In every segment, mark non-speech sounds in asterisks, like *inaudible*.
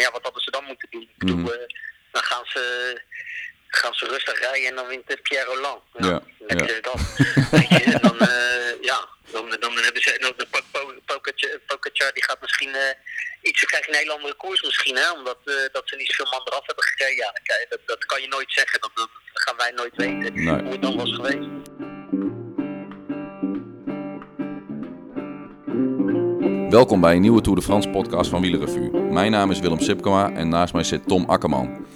Maar ja, wat hadden ze dan moeten doen? Ik bedoel, Mhm. eh, dan gaan ze, gaan ze rustig rijden en dan wint Pierre Roland. Ja, Ja, lekker ja. is dat. Weet je, en dan, eh, ja, dan, dan hebben ze... Dan, de Pogacar- die gaat misschien... eh, iets, ze krijgen een hele andere koers misschien, hè? Omdat dat ze niet zoveel man eraf hebben gekregen. Ja, kijk, dat, dat kan je nooit zeggen. Dat, dat gaan wij nooit weten. Nee. Hoe het dan was geweest. Welkom bij een nieuwe Tour de France podcast van Wielerrevue. Mijn naam is Willem Sipkema en naast mij zit Tom Akkerman.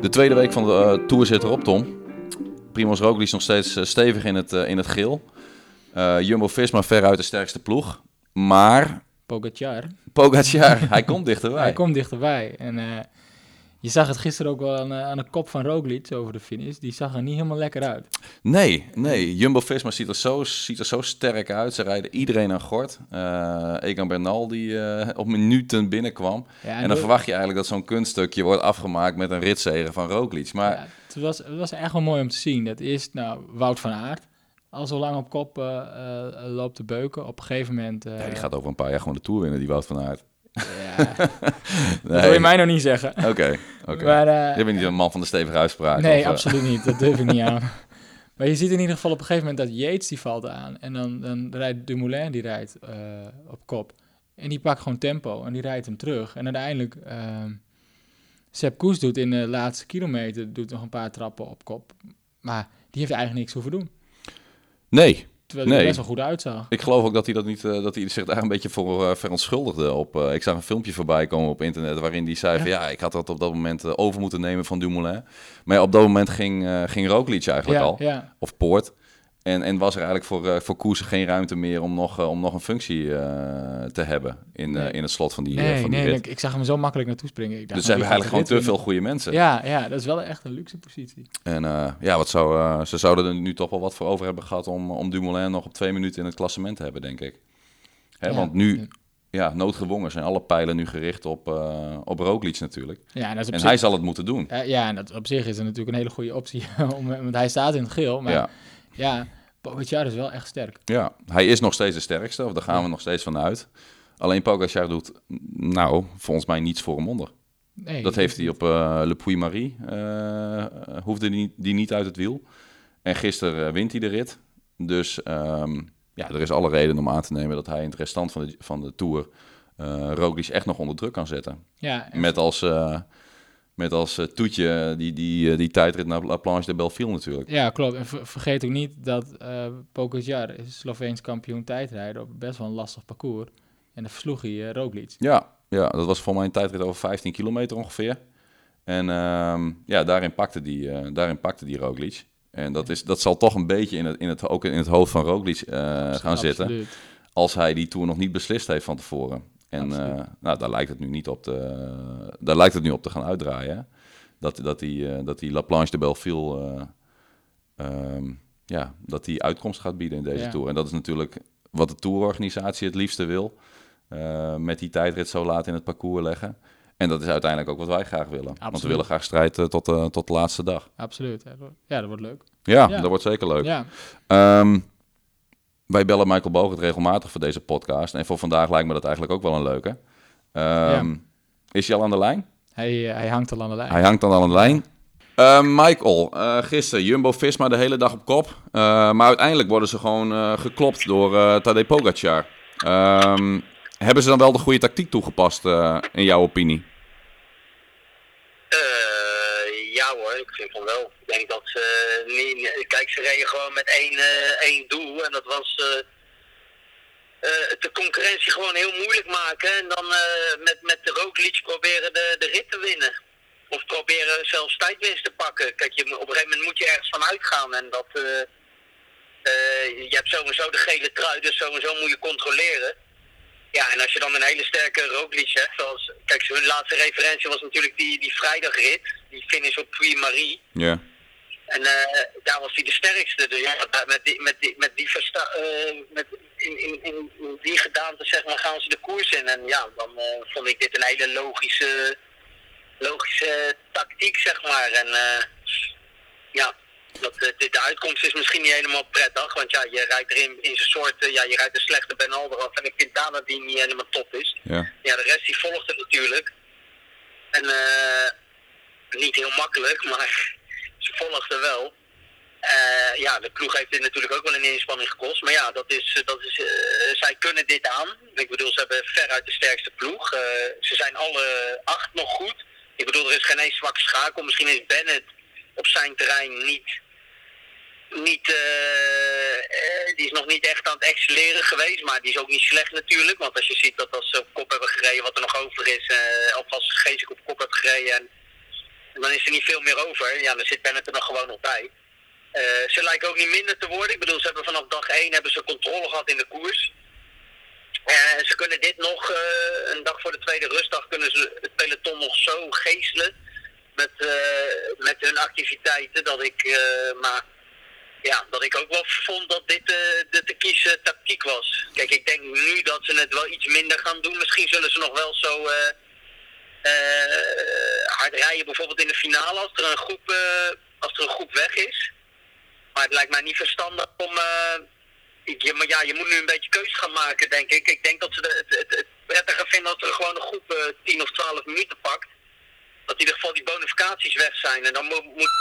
De tweede week van de eh, Tour zit erop, Tom. Primoz Roglic is nog steeds eh, stevig in het, eh, in het geel. Jumbo-Visma veruit de sterkste ploeg. Maar Pogacar. Pogacar, hij komt dichterbij. Hij komt dichterbij. En je zag het gisteren ook wel aan, eh, aan de kop van Roglic over de finish. Die zag er niet helemaal lekker uit. Nee, nee. Jumbo-Visma ziet, er zo- ziet er zo sterk uit. Ze rijden iedereen aan gort. Eh Egan Bernal die eh, op minuten binnenkwam. Ja, En dan verwacht je eigenlijk dat zo'n kunststukje wordt afgemaakt met een ritzegen van Roglic. Maar ja, het, was, het was echt wel mooi om te zien. Dat is nou, Wout van Aert. Al zo lang op kop loopt te beuken. Op een gegeven moment... eh, ja, die gaat over een paar jaar gewoon de Tour winnen, die Wout van Aert. Ja, *laughs* dat wil je mij nog niet zeggen. Oké, oké. *laughs* Eh, Je bent niet een man van de stevige uitspraak. Nee, of, eh, absoluut niet. Dat durf ik niet *laughs* aan. Maar je ziet in ieder geval op een gegeven moment dat Yates die valt aan. En dan, dan rijdt Dumoulin die rijdt eh, op kop. En die pakt gewoon tempo en die rijdt hem terug. En uiteindelijk, ehm Sepp Koes doet in de laatste kilometer doet nog een paar trappen op kop. Maar die heeft eigenlijk niks hoeven doen. Nee, Terwijl hij er Nee. best wel goed uitzag. ik geloof ook dat hij, dat niet, eh, dat hij zich daar een beetje voor eh, verontschuldigde. Op, eh, ik zag een filmpje voorbij komen op internet waarin hij zei van ja, ik had dat op dat moment over moeten nemen van Dumoulin. Maar ja, op dat moment ging, ging Roglic eigenlijk ja, al. of Poort. En, en was er eigenlijk voor, eh voor Koers geen ruimte meer om nog, eh, om nog een functie eh, te hebben in, Nee. in het slot van die, nee, van die nee, ik, ik zag hem zo makkelijk naartoe springen. Ik dacht, Dus ze hebben eigenlijk gewoon te veel goede mensen. Ja, ja, dat is wel echt een luxe positie. En ja, wat zou, ze zouden er nu toch wel wat voor over hebben gehad om, om Dumoulin nog op twee minuten in het klassement te hebben, denk ik. Hè, Ja. Want nu, ja, noodgedwongen zijn alle pijlen nu gericht op, eh op Roglic natuurlijk. Ja, en dat is op En zich- hij zal het moeten doen. Ja, ja, en dat op zich is het natuurlijk een hele goede optie. *laughs* om, want hij staat in het geel. Maar ja, Ja, Pogacar is wel echt sterk. ja, hij is nog steeds de sterkste, of daar gaan we nog steeds van uit. Alleen Pogacar doet, nou, volgens mij niets voor hem onder. Nee, Dat heeft hij op eh Le Puy-Marie, eh, hoefde die, die niet uit het wiel. En gisteren eh, wint hij de rit. Dus ehm, ja, er is alle reden om aan te nemen dat hij in het restant van de, van de Tour eh Roglic echt nog onder druk kan zetten. Ja, Met als, eh, met als eh, toetje die, die, eh, die tijdrit naar La Planche de Belleville natuurlijk. ja, klopt. En ver- vergeet ook niet dat eh Pogacar is Sloveens kampioen tijdrijden op best wel een lastig parcours. En dan versloeg hij eh, Roglic. Ja, ja, dat was voor mij een tijdrit over 15 kilometer ongeveer. En ehm, ja, daarin pakte die, eh, daarin pakte die Roglic. En dat, is, dat zal toch een beetje in het, in het, ook in het hoofd van Roglic eh, gaan zitten. Absoluut. Als hij die Tour nog niet beslist heeft van tevoren. En eh, nou, daar lijkt het nu niet op te, daar lijkt het nu op te gaan uitdraaien. hè. Dat, dat, die, eh, dat die La Planche de Belleville, eh, ehm, ja, dat die uitkomst gaat bieden in deze Ja. Tour. En dat is natuurlijk wat de Tourorganisatie het liefste wil. met die tijdrit zo laat in het parcours leggen. En dat is uiteindelijk ook wat wij graag willen. Want we willen graag strijd eh, tot, tot de laatste dag. Absoluut. Ja, dat wordt- leuk. Ja, Ja. dat wordt zeker leuk. Ja, Ehm, wij bellen Michael Bogert regelmatig voor deze podcast. En voor vandaag lijkt me dat eigenlijk ook wel een leuke. Ehm, Is hij al aan de lijn? hij, eh, hij hangt al aan de lijn. Hij hangt dan aan de lijn. Ehm, Michael, eh, gisteren Jumbo-Visma de hele dag op kop. Eh, maar uiteindelijk worden ze gewoon eh, geklopt door eh Tadej Pogacar. Ehm, hebben ze dan wel de goede tactiek toegepast, eh, in jouw opinie? Eh, ja hoor, ik vind van wel. Denk dat ze niet. Kijk, ze reden gewoon met één, eh, één doel. En dat was eh, eh, de concurrentie gewoon heel moeilijk maken. En dan met, met de Roglic proberen de, de rit te winnen. Of proberen zelfs tijdwinst te pakken. Kijk, je, op een gegeven moment moet je ergens van uitgaan. En dat. je hebt sowieso de gele trui, dus sowieso moet je controleren. Ja, en als je dan een hele sterke Roglic hebt, zoals... Kijk, hun laatste referentie was natuurlijk die, die vrijdagrit. Die finish op Puy-Marie. Ja. En eh, daar was hij de sterkste. Dus ja, met die, met die, met die, versta eh, met, in, in, in die gedaante zeg maar, gaan ze de koers in. En ja, dan eh, vond ik dit een hele logische, logische tactiek, zeg maar. En eh, ja, dat, de, de uitkomst is misschien niet helemaal prettig. Want ja, je rijdt erin in zijn soort, ja, je rijdt een slechte Ben Alder af. En ik vind daarna die niet helemaal top is. Ja. Ja, de rest die volgde natuurlijk. En niet heel makkelijk, *laughs* maar ze volgde wel. Uh, ja, de ploeg heeft dit natuurlijk ook wel een inspanning gekost. Maar ja, dat is, dat is, uh, zij kunnen dit aan. Ik bedoel, ze hebben veruit de sterkste ploeg. Ze zijn alle acht nog goed. Ik bedoel, er is geen één zwak schakel. Misschien is Bennett op zijn terrein niet. niet die is nog niet echt aan het excelleren geweest. Maar die is ook niet slecht natuurlijk. Want als je ziet dat als ze op kop hebben gereden, wat er nog over is. als Geesik op kop heeft gereden. En, en dan is er niet veel meer over. Ja, dan zit Bennett er nog gewoon nog bij. Uh, ze lijken ook niet minder te worden. Ik bedoel, ze hebben vanaf dag 1 hebben ze controle gehad in de koers. Uh, ze kunnen dit nog, uh, een dag voor de tweede rustdag, kunnen ze het peloton nog zo geestelen met, met hun activiteiten. Dat ik, maar, ja, dat ik ook wel vond dat dit de te kiezen tactiek was. Kijk, ik denk nu dat ze het wel iets minder gaan doen. Misschien zullen ze nog wel zo hard rijden, bijvoorbeeld in de finale, als er een groep, als er een groep weg is. Maar het lijkt mij niet verstandig om. Uh, je, maar ja, je moet nu een beetje keuze gaan maken, denk ik. Ik denk dat ze de, het, het, het prettiger vinden als er gewoon een groep uh, 10 of 12 minuten pakt. Dat in ieder geval die bonificaties weg zijn. En dan moet, moet.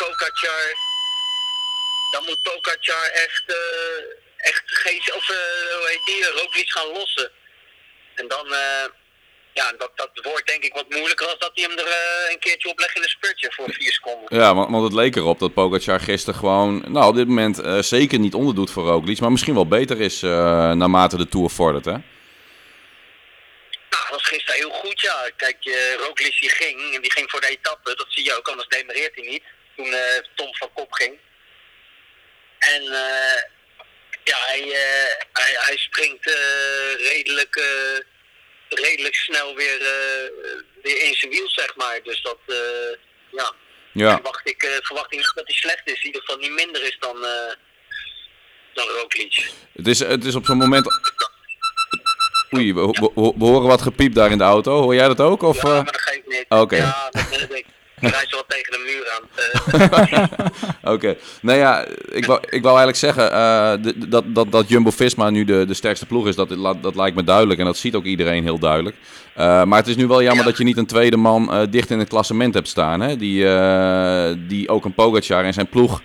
Dan moet Pogacar echt. Uh, echt geen. Of uh, hoe heet die? Roglic gaan lossen. En dan ja, dat, dat wordt denk ik wat moeilijker als dat hij hem er uh, een keertje oplegt in een spurtje voor vier seconden. Ja, want, want het leek erop dat Pogacar gisteren gewoon, nou op dit moment uh, zeker niet onderdoet voor Roglic, maar misschien wel beter is uh, naarmate de Tour vordert, hè? Nou, dat was gisteren heel goed, ja. Kijk, Roglic die ging, en die ging voor de etappe, dat zie je ook, anders demereert hij niet. Toen Tom van kop ging. En ja, hij, hij, hij springt redelijk redelijk snel weer, uh, weer in zijn wiel, zeg maar. Dus dat, uh, ja. ja. Verwacht, ik, uh, verwacht ik niet dat hij slecht is. In ieder geval niet minder is dan, dan Roglic. Het is, het is op zo'n moment... Oei, we, we, we, horen wat gepiept daar in de auto. Hoor jij dat ook? Of, ja, maar dat geeft niet. Oké. Okay. Ja, dat, ik, hij zo wat tegen de muur aan. *laughs* Oké. Okay. Nou ja, ik wou, ik wou eigenlijk zeggen uh, dat, dat, dat Jumbo-Visma nu de, de sterkste ploeg is, dat, dat lijkt me duidelijk. En dat ziet ook iedereen heel duidelijk. Uh, maar het is nu wel jammer ja. dat je niet een tweede man uh, dicht in het klassement hebt staan. Hè? Die, die ook een Pogacar en zijn ploeg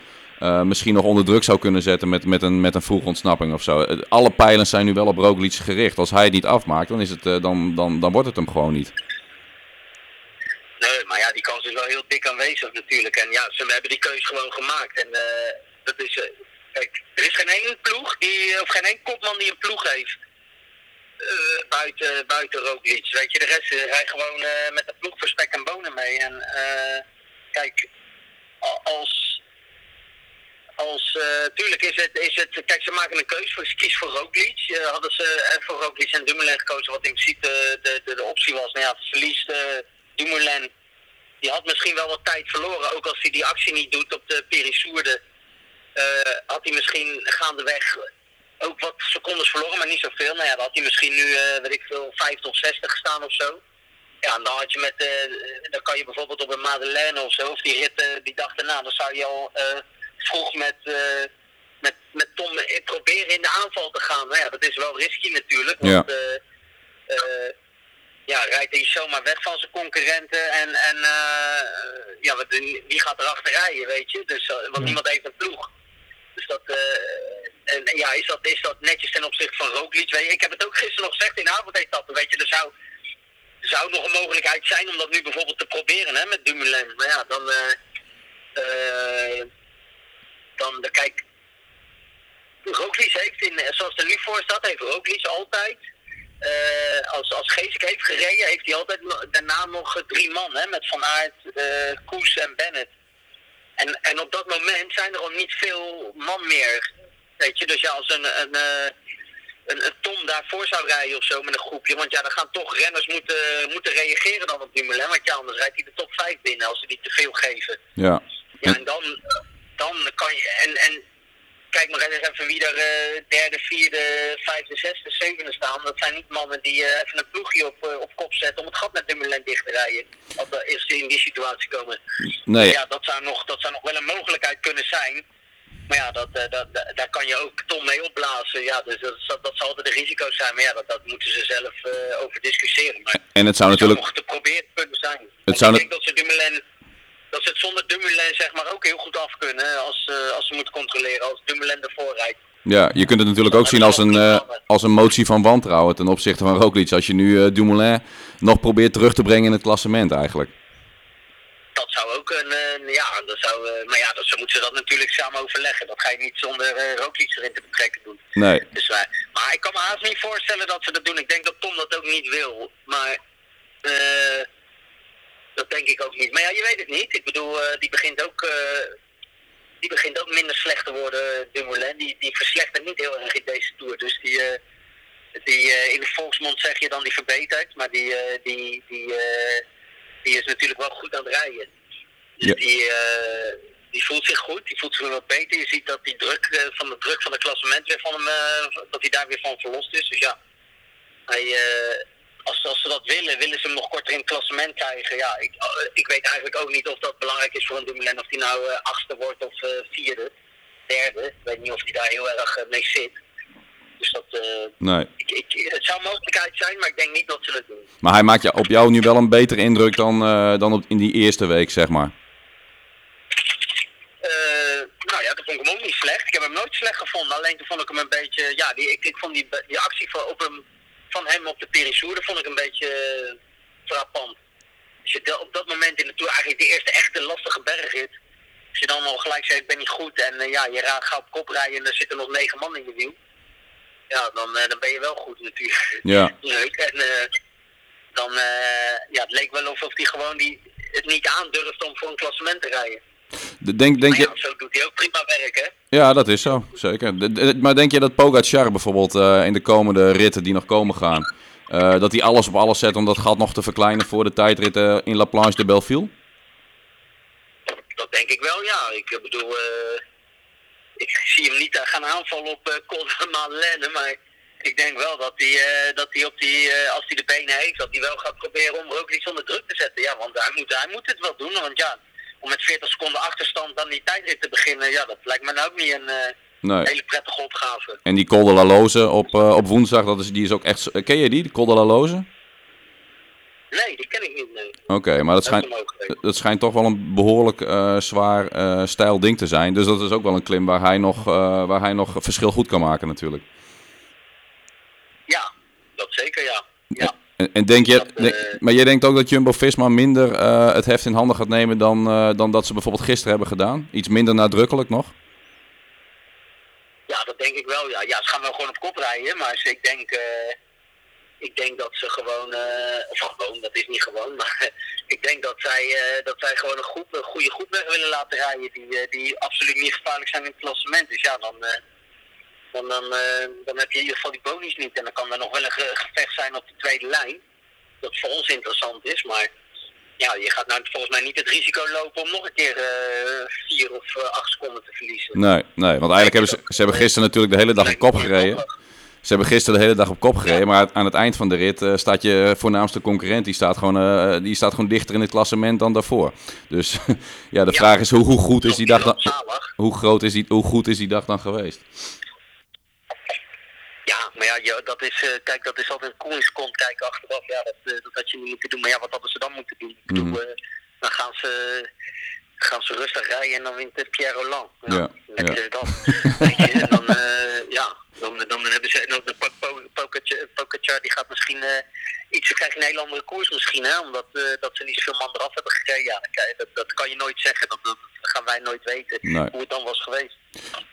misschien nog onder druk zou kunnen zetten met, met, een, met een vroege ontsnapping of zo. Alle pijlen zijn nu wel op Roglic gericht. Als hij het niet afmaakt, dan, is het, dan, dan, dan wordt het hem gewoon niet. Maar ja, die kans is wel heel dik aanwezig natuurlijk. En ja, ze hebben die keuze gewoon gemaakt. En uh, dat is, uh, kijk, er is geen één ploeg, die, of geen één kopman die een ploeg heeft. Uh, buiten, buiten Roglic. Weet je, de rest rijdt gewoon met de ploeg voor spek en bonen mee. En kijk, als, als tuurlijk is het, is het, kijk ze maken een keuze, voor, ze kiezen voor Roglic. Hadden ze uh, voor Roglic en Dumoulin gekozen, wat in principe de, de, de, optie was. Nou ja, verliest Dumoulin, die had misschien wel wat tijd verloren. Ook als hij die actie niet doet op de Perisourde, uh, had hij misschien gaandeweg ook wat secondes verloren, maar niet zoveel. Nou ja, dan had hij misschien nu, uh, weet ik veel, 50 of 60 gestaan of zo. Ja, en dan had je met, uh, dan kan je bijvoorbeeld op een Madeleine of zo, of die rit die dag daarna, dan zou je al vroeg met, met, met Tom proberen in de aanval te gaan. Nou ja, dat is wel risky natuurlijk, want ja ja, rijdt hij zomaar weg van zijn concurrenten en, en uh, ja, wie gaat erachter rijden, weet je? Dus, uh, want niemand heeft een ploeg. Dus dat, uh, en, ja, is dat, is dat netjes ten opzichte van Roglic? Weet je? Ik heb het ook gisteren nog gezegd in de avondetappe, weet je, er zou, er zou nog een mogelijkheid zijn om dat nu bijvoorbeeld te proberen hè, met Dumoulin. Maar ja, dan, dan, de, kijk, Roglic heeft, in, zoals er nu voor staat, heeft Roglic altijd uh, als, als Geesik heeft gereden, heeft hij altijd daarna nog drie man, hè, met Van Aert, uh, Koes en Bennett. En, en op dat moment zijn er al niet veel man meer. Weet je, dus ja, als een, een, uh, een, een Tom daarvoor zou rijden of zo met een groepje. Want ja, dan gaan toch renners moeten, moeten reageren dan op Dumoulin. Want ja, anders rijdt hij de top 5 binnen als ze die te veel geven. Ja. Ja, en dan, dan kan je. En, en kijk maar eens even wie er uh, derde, vierde, vijfde, zesde, zevende staan. Dat zijn niet mannen die uh, even een ploegje op, uh, op kop zetten om het gat met Dumoulin dicht te rijden. Als we in die situatie komen. Nee. Ja, dat zou, nog, dat zou nog wel een mogelijkheid kunnen zijn. Maar ja, dat, dat, daar kan je ook tom mee opblazen. Ja, dus dat, dat, dat zal altijd de risico's zijn. Maar ja, dat, dat moeten ze zelf over discussiëren. Maar en het zou natuurlijk... Het geprobeerd kunnen zijn. Het zou ik denk dat ze Dumoulin dat ze het zonder Dumoulin zeg maar ook heel goed af kunnen als, uh, als ze moeten controleren, als Dumoulin ervoor rijdt. Ja, je kunt het natuurlijk ook zien als een, uh, als een motie van wantrouwen ten opzichte van Roglic. Als je nu uh, Dumoulin nog probeert terug te brengen in het klassement eigenlijk. Dat zou ook een, ja, dat zou, maar ja, dat, zo moeten ze dat natuurlijk samen overleggen. Dat ga je niet zonder uh, Roglic erin te betrekken doen. Nee. Dus, maar ik kan me haast niet voorstellen dat ze dat doen. Ik denk dat Tom dat ook niet wil. Maar dat denk ik ook niet. Maar ja, je weet het niet. Ik bedoel, die begint ook die begint ook minder slecht te worden, Dumoulin. Die, die verslechtert niet heel erg in deze Tour. Dus die, uh, die uh, in de volksmond zeg je dan die verbetert. Maar die, uh, die, die, die is natuurlijk wel goed aan het rijden. Dus ja. die, die voelt zich goed, die voelt zich wat beter. Je ziet dat die druk van de druk van het klassement weer van hem, dat hij daar weer van verlost is. Dus ja, hij als, als ze dat willen, willen ze hem nog korter in het klassement krijgen. Ja, ik, ik weet eigenlijk ook niet of dat belangrijk is voor een Dumoulin. Of hij nou uh, achtste wordt of uh, vierde, derde. Ik weet niet of hij daar heel erg mee zit. Dus dat, nee. ik, ik, het zou een mogelijkheid zijn, maar ik denk niet dat ze dat doen. Maar hij maakt op jou nu wel een betere indruk dan, dan op, in die eerste week, zeg maar. nou ja, dat vond ik hem ook niet slecht. Ik heb hem nooit slecht gevonden. Alleen toen vond ik hem een beetje... Ja, die, ik, ik vond die, die actie voor, op hem van hem op de Perissour, vond ik een beetje uh, frappant. Als je op dat moment in de Tour eigenlijk de eerste echte lastige bergrit, als je dan al gelijk zegt, ik ben niet goed en uh, ja, je gaat op kop rijden en er zitten nog negen man in je wiel. Ja, dan, uh, dan ben je wel goed natuurlijk. Ja. *laughs* Leuk. En dan, ja, het leek wel alsof hij gewoon die, het niet aandurft om voor een klassement te rijden. Denk, denk ja, je... zo doet hij ook prima werk, hè? Ja, dat is zo, zeker. Maar denk je dat Pogacar bijvoorbeeld uh, in de komende ritten die nog komen gaan, uh, dat hij alles op alles zet om dat gat nog te verkleinen voor de tijdritten in La Planche de Belleville? Dat denk ik wel, ja. Ik bedoel, uh, ik zie hem niet gaan aanvallen op uh, Col Madeleine, maar ik denk wel dat hij, dat hij op die, als hij de benen heeft, dat hij wel gaat proberen om ook iets onder druk te zetten. Ja, want hij moet, hij moet het wel doen, want ja, om met 40 seconden achterstand dan die tijdrit te beginnen, ja, dat lijkt me nou ook niet een uh, hele prettige opgave. En die Col de la Loze op, uh, op woensdag, dat is, die is ook echt... Ken je die, de Col de la Loze? Nee, die ken ik niet, nee. Oké, okay, maar dat, dat schijnt, dat schijnt toch wel een behoorlijk zwaar stijl ding te zijn. Dus dat is ook wel een klim waar hij nog, waar hij nog verschil goed kan maken natuurlijk. Ja, dat zeker, ja. En, en denk je, denk, maar jij denkt ook dat Jumbo-Visma minder uh, het heft in handen gaat nemen dan, uh, dan dat ze bijvoorbeeld gisteren hebben gedaan? Iets minder nadrukkelijk nog? Ja, dat denk ik wel. Ja, ja ze gaan wel gewoon op kop rijden, maar ik denk, uh, ik denk dat ze gewoon, of gewoon, dat is niet gewoon, *laughs* maar ik denk dat zij, dat zij gewoon een, groep, een goede groep willen laten rijden die, die absoluut niet gevaarlijk zijn in het klassement. Dus ja, dan dan, dan, uh, dan heb je in ieder geval die bonus niet. En dan kan er nog wel een gevecht zijn op de tweede lijn. Dat voor ons interessant is, maar ja, je gaat nou volgens mij niet het risico lopen om nog een keer uh, vier of uh, acht seconden te verliezen. Nee, nee want eigenlijk hebben ze, ze hebben gisteren natuurlijk de hele dag op kop gereden. Ze hebben gisteren de hele dag op kop gereden, maar aan het eind van de rit uh, staat je voornaamste concurrent. Die staat, gewoon, die staat gewoon dichter in het klassement dan daarvoor. Dus *laughs* ja, de vraag is hoe, hoe goed is die dag dan, hoe, groot is die, hoe goed is die dag dan geweest? Ja, dat is, uh, kijk, dat is altijd een komt kijken achteraf. Ja, dat, uh, dat had je niet moeten doen. Maar ja, wat hadden ze dan moeten doen? Mm -hmm. uh, dan gaan ze, gaan ze rustig rijden en dan wint Pierre Roland. Ja, ja, ja. dan. je, dan, ja, dan, dan hebben ze, dan, de Pogacar die gaat misschien iets, ze krijgen een hele andere koers misschien, hè, omdat dat ze niet zoveel man eraf hebben gekregen. Ja, dat, dat kan je nooit zeggen, dat, dat gaan wij nooit weten nee. hoe het dan was geweest.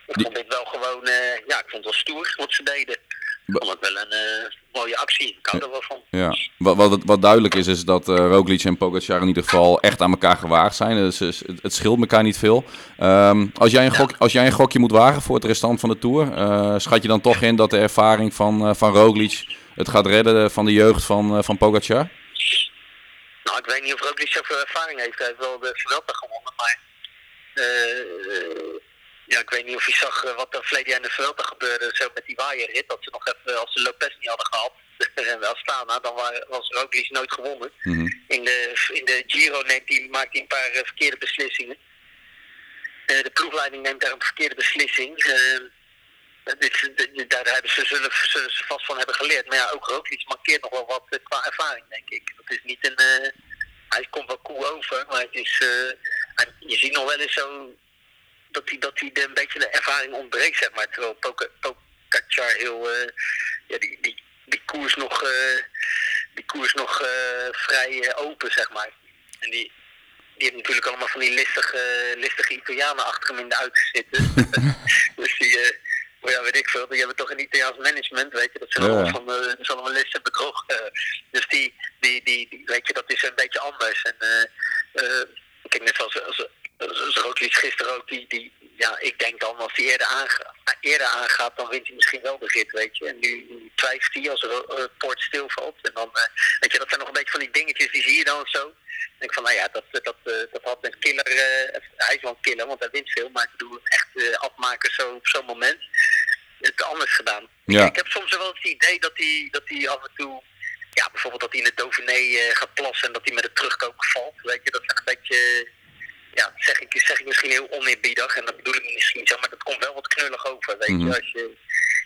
Ik vond dit wel gewoon, ja, ik vond het wel stoer wat ze deden vond wel een uh, mooie actie. Ik hou er wel van. Ja. Wat, wat, wat duidelijk is, is dat uh, Roglic en Pogacar in ieder geval echt aan elkaar gewaagd zijn. Dus, het, het scheelt elkaar niet veel. Um, als, jij een gok, als jij een gokje moet wagen voor het restant van de Tour, uh, schat je dan toch in dat de ervaring van, van Roglic het gaat redden van de jeugd van, van Pogacar? Nou, ik weet niet of Roglic zoveel ervaring heeft. Hij heeft wel de Vuelta gewonnen, maar ja, ik weet niet of je zag uh, wat er verleden jaar in de Vuelta gebeurde, zo met die waaierrit. Dat ze nog even, als ze Lopez niet hadden gehad, *laughs* en Astana, dan was Roglic nooit gewonnen. Mm -hmm. in, de, in de Giro neemt hij, maakt hij een paar uh, verkeerde beslissingen. Eh, de ploegleiding neemt daar een verkeerde beslissing. Eh, dit, dit- daar hebben ze, zullen, zullen ze vast van hebben geleerd. Maar ja, ook Roglic markeert nog wel wat eh, qua ervaring, denk ik. Het is niet een... eh, hij komt wel cool over, maar het is... eh, je ziet nog wel eens zo... Dat hij, dat hij een beetje de ervaring ontbreekt, zeg maar. Terwijl Pogacar heel... eh, ja, die, die, die koers nog... eh, die koers nog eh, vrij open, zeg maar. En die, die heeft natuurlijk allemaal van die listige, listige Italianen achter hem in de auto zitten. *laughs* dus die, maar ja, weet ik veel, die hebben toch een Italiaans management, weet je. Dat zijn Ja. allemaal van, eh, dat is allemaal bedrog. dus die, die, die, die, weet je, dat is een beetje anders. En kijk, net zoals, als, gisteren ook, die, die, ja, ik denk dan als hij eerder, aanga, eerder aangaat, dan wint hij misschien wel de rit, weet je. En nu, nu twijfelt hij als uh, poort stilvalt. En dan, eh, weet je, dat zijn nog een beetje van die dingetjes, die zie je dan zo. Ik denk van, nou ja, dat, dat, eh, dat had een killer, eh, hij is wel een killer, want hij wint veel, maar ik bedoel, echt afmaken zo, op zo'n moment, het anders gedaan. Ja. Ik heb soms wel het idee dat hij, dat hij af en toe, ja, bijvoorbeeld dat hij in de Dauphiné gaat plassen en dat hij met het terugkoken valt, weet je, dat zijn een beetje, ja, zeg ik, zeg ik misschien heel oneerbiedig en dat bedoel ik misschien zo, maar dat komt wel wat knullig over, weet Mhm. je, als je,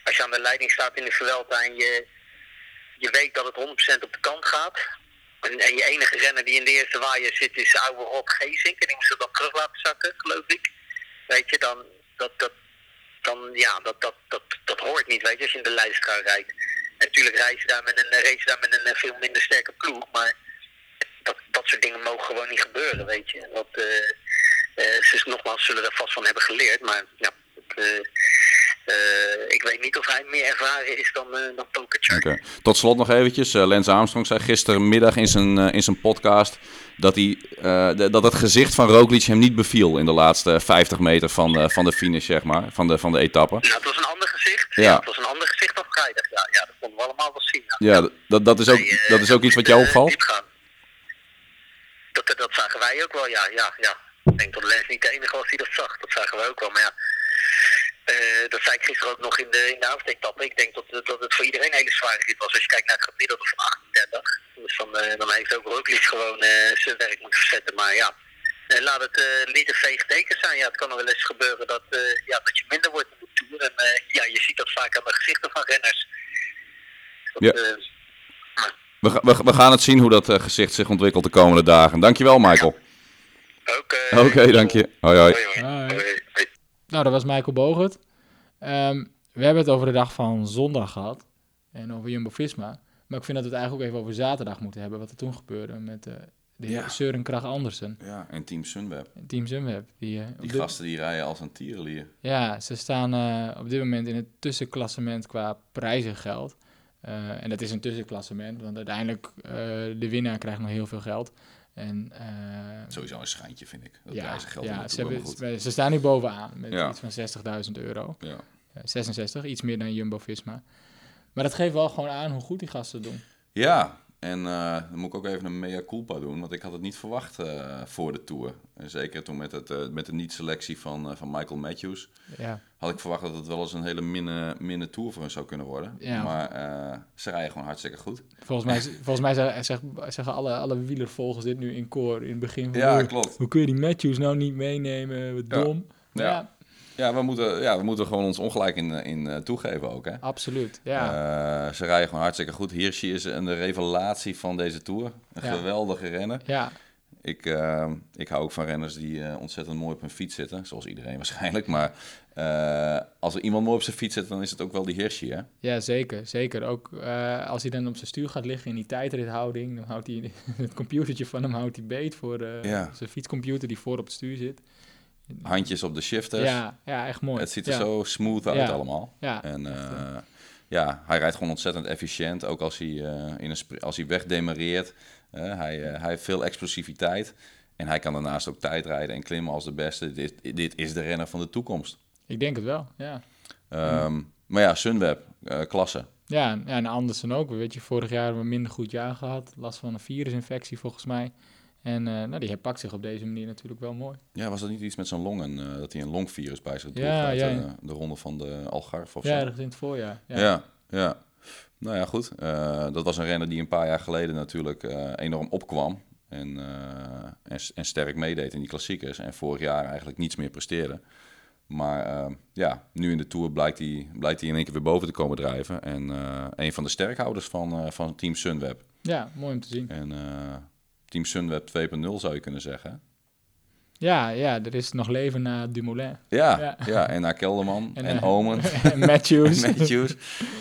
als je aan de leiding staat in de Vuelta en je, je weet dat het 100% op de kant gaat, en, en je enige renner die in de eerste waaier zit is oude Rob Geesink. En die moest er dan terug laten zakken, geloof ik. Weet je, dan, dat, dat, dan, ja, dat, dat, dat, dat hoort niet, weet je, als je in de lijstkar rijdt. En natuurlijk rijden ze daar met een, race daar met een veel minder sterke ploeg, maar dat, dat soort dingen mogen gewoon niet gebeuren, weet je. Dat, eh, eh, ze nogmaals zullen er vast van hebben geleerd, maar ja, het, eh, ik weet niet of hij meer ervaren is dan, eh dan. Tot slot nog eventjes. eh, Lance Armstrong zei gistermiddag in zijn, in zijn podcast dat, hij, dat het gezicht van Roglic hem niet beviel in de laatste 50 meter van de, van de finish, zeg maar, van de, van de etappe. Nou, het was een ander gezicht. Ja. Ja. het was een ander gezicht dan vrijdag. Ja, ja dat konden we allemaal wel zien. Ja. Ja, dat, dat, is, ook, Nee, dat is ook iets wat jou opvalt? Dat, dat zagen wij ook wel, ja, ja, ja. Ik denk dat Lens niet de enige was die dat zag. Dat zagen wij ook wel, maar ja. eh, dat zei ik gisteren ook nog in de, in de avondetappe. Ik denk dat, dat het voor iedereen een hele zware rit was. Als je kijkt naar het gemiddelde van 38. Dus dan, eh, dan heeft ook Roglic gewoon eh, zijn werk moeten verzetten. Maar ja, laat het niet een veeg teken zijn. Ja, het kan nog wel eens gebeuren dat, ja, dat je minder wordt in de Tour. En ja, je ziet dat vaak aan de gezichten van renners. Dat, Ja. We, we, we gaan het zien hoe dat eh, gezicht zich ontwikkelt de komende dagen. Dankjewel, Michael. Oké, Oké, dank je. Hoi, hoi. Hoi. Nou, dat was Michael Bogert. Ehm, we hebben het over de dag van zondag gehad. En over Jumbo-Visma. Maar ik vind dat we het eigenlijk ook even over zaterdag moeten hebben. Wat er toen gebeurde met eh, de heer Ja. Søren Kragh Andersen. Ja, en Team Sunweb. en Team Sunweb. Die, eh, dit- gasten die rijden als een tierenlier. Ja, ze staan eh, op dit moment in het tussenklassement qua prijzengeld. Eh, en dat is een tussenklassement, want uiteindelijk uh, de winnaar krijgt nog heel veel geld. En, uh, Sowieso een schijntje, vind ik. Dat ja, prijzengeld ja ze, hebben, goed. ze, staan nu bovenaan met Ja. iets van 60.000 euro. Ja. Eh, 66, iets meer dan Jumbo-Visma. Maar dat geeft wel gewoon aan hoe goed die gasten doen. Ja, en eh, dan moet ik ook even een mea culpa doen, want ik had het niet verwacht eh, voor de Tour. En zeker toen met, het, eh, met de niet-selectie van, van Michael Matthews, Ja, had ik verwacht dat het wel eens een hele minne, minne Tour voor hen zou kunnen worden. Ja. Maar ze rijden gewoon hartstikke goed. volgens mij, volgens mij zeggen, alle, alle wielervolgers dit nu in koor in het begin. Van, Ja, "Oh, klopt. Hoe kun je die Matthews nou niet meenemen? Wat dom. Ja, Ja, we moeten, ja, we moeten gewoon ons ongelijk in, eh, in eh, toegeven ook, hè. absoluut. Ja. Eh, ze rijden gewoon hartstikke goed. Hirschi is een revelatie van deze Tour. Een Ja. geweldige renner. ja, Ik, eh, ik hou ook van renners die ontzettend mooi op hun fiets zitten. Zoals iedereen *laughs* waarschijnlijk. Maar als er iemand mooi op zijn fiets zit, dan is het ook wel die Hirschi, hè? Ja, zeker. Zeker. Ook als hij dan op zijn stuur gaat liggen in die tijdrithouding, dan houdt hij *laughs* het computertje van hem houdt hij beet voor Ja. zijn fietscomputer die voor op het stuur zit. Handjes op de shifters. Ja, ja, echt mooi. Het ziet er ja. zo smooth uit Ja. allemaal. Ja, En eh, ja, hij rijdt gewoon ontzettend efficiënt. Ook als hij, eh, in een als hij wegdemareert. Eh, hij, eh, hij heeft veel explosiviteit. En hij kan daarnaast ook tijdrijden en klimmen als de beste. Dit, dit is de renner van de toekomst. Ik denk het wel, ja. Ehm, Maar ja, Sunweb, klasse. Ja, en- ja, en Andersen ook. Weet je, vorig jaar hebben we een minder goed jaar gehad. Last van een virusinfectie volgens mij. En eh, nou, die herpakt zich op deze manier natuurlijk wel mooi. Ja, was dat niet iets met zijn longen? eh, dat hij een longvirus bij zich droeg Ja, uit ja, ja. de ronde van de Algarve of Ja, zo? dat is in het voorjaar. Ja. Ja. ja, Nou ja, goed. Eh, dat was een renner die een paar jaar geleden natuurlijk enorm opkwam. En, en, en, sterk meedeed in die klassiekers. En vorig jaar eigenlijk niets meer presteerde. Maar ja, nu in de Tour blijkt hij, blijkt hij in één keer weer boven te komen drijven. En een van de sterkhouders van, van Team Sunweb. Ja, mooi om te zien. En Team Sunweb 2.0 zou je kunnen zeggen. Ja, ja, er is nog leven na Dumoulin. Ja, ja. en naar Kelderman en, en Omen. *laughs* en Matthews. *laughs* Matthews.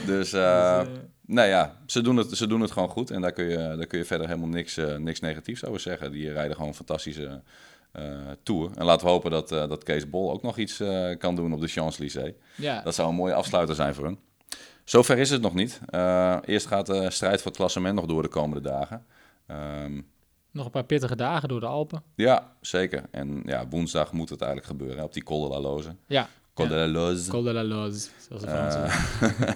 Dus, uh, *laughs* dus nou ja, ze doen, het, ze doen het gewoon goed. En daar kun je, daar kun je verder helemaal niks, niks negatiefs over zeggen. Die rijden gewoon een fantastische tour. En laten we hopen dat, dat Kees Bol ook nog iets kan doen op de Champs-Élysées. Ja. Dat zou een mooie afsluiter zijn voor hun. Zover is het nog niet. eerst gaat de strijd voor het klassement nog door de komende dagen. Um, nog een paar pittige dagen door de Alpen. Ja, zeker. En ja, woensdag moet het eigenlijk gebeuren op die Col de la Loze. Ja. Col de la Loze. Col de la Loze, zoals de Fransen uh,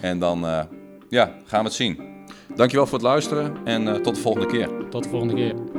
*laughs* En dan uh, ja, gaan we het zien. Dankjewel voor het luisteren en uh, tot de volgende keer. Tot de volgende keer.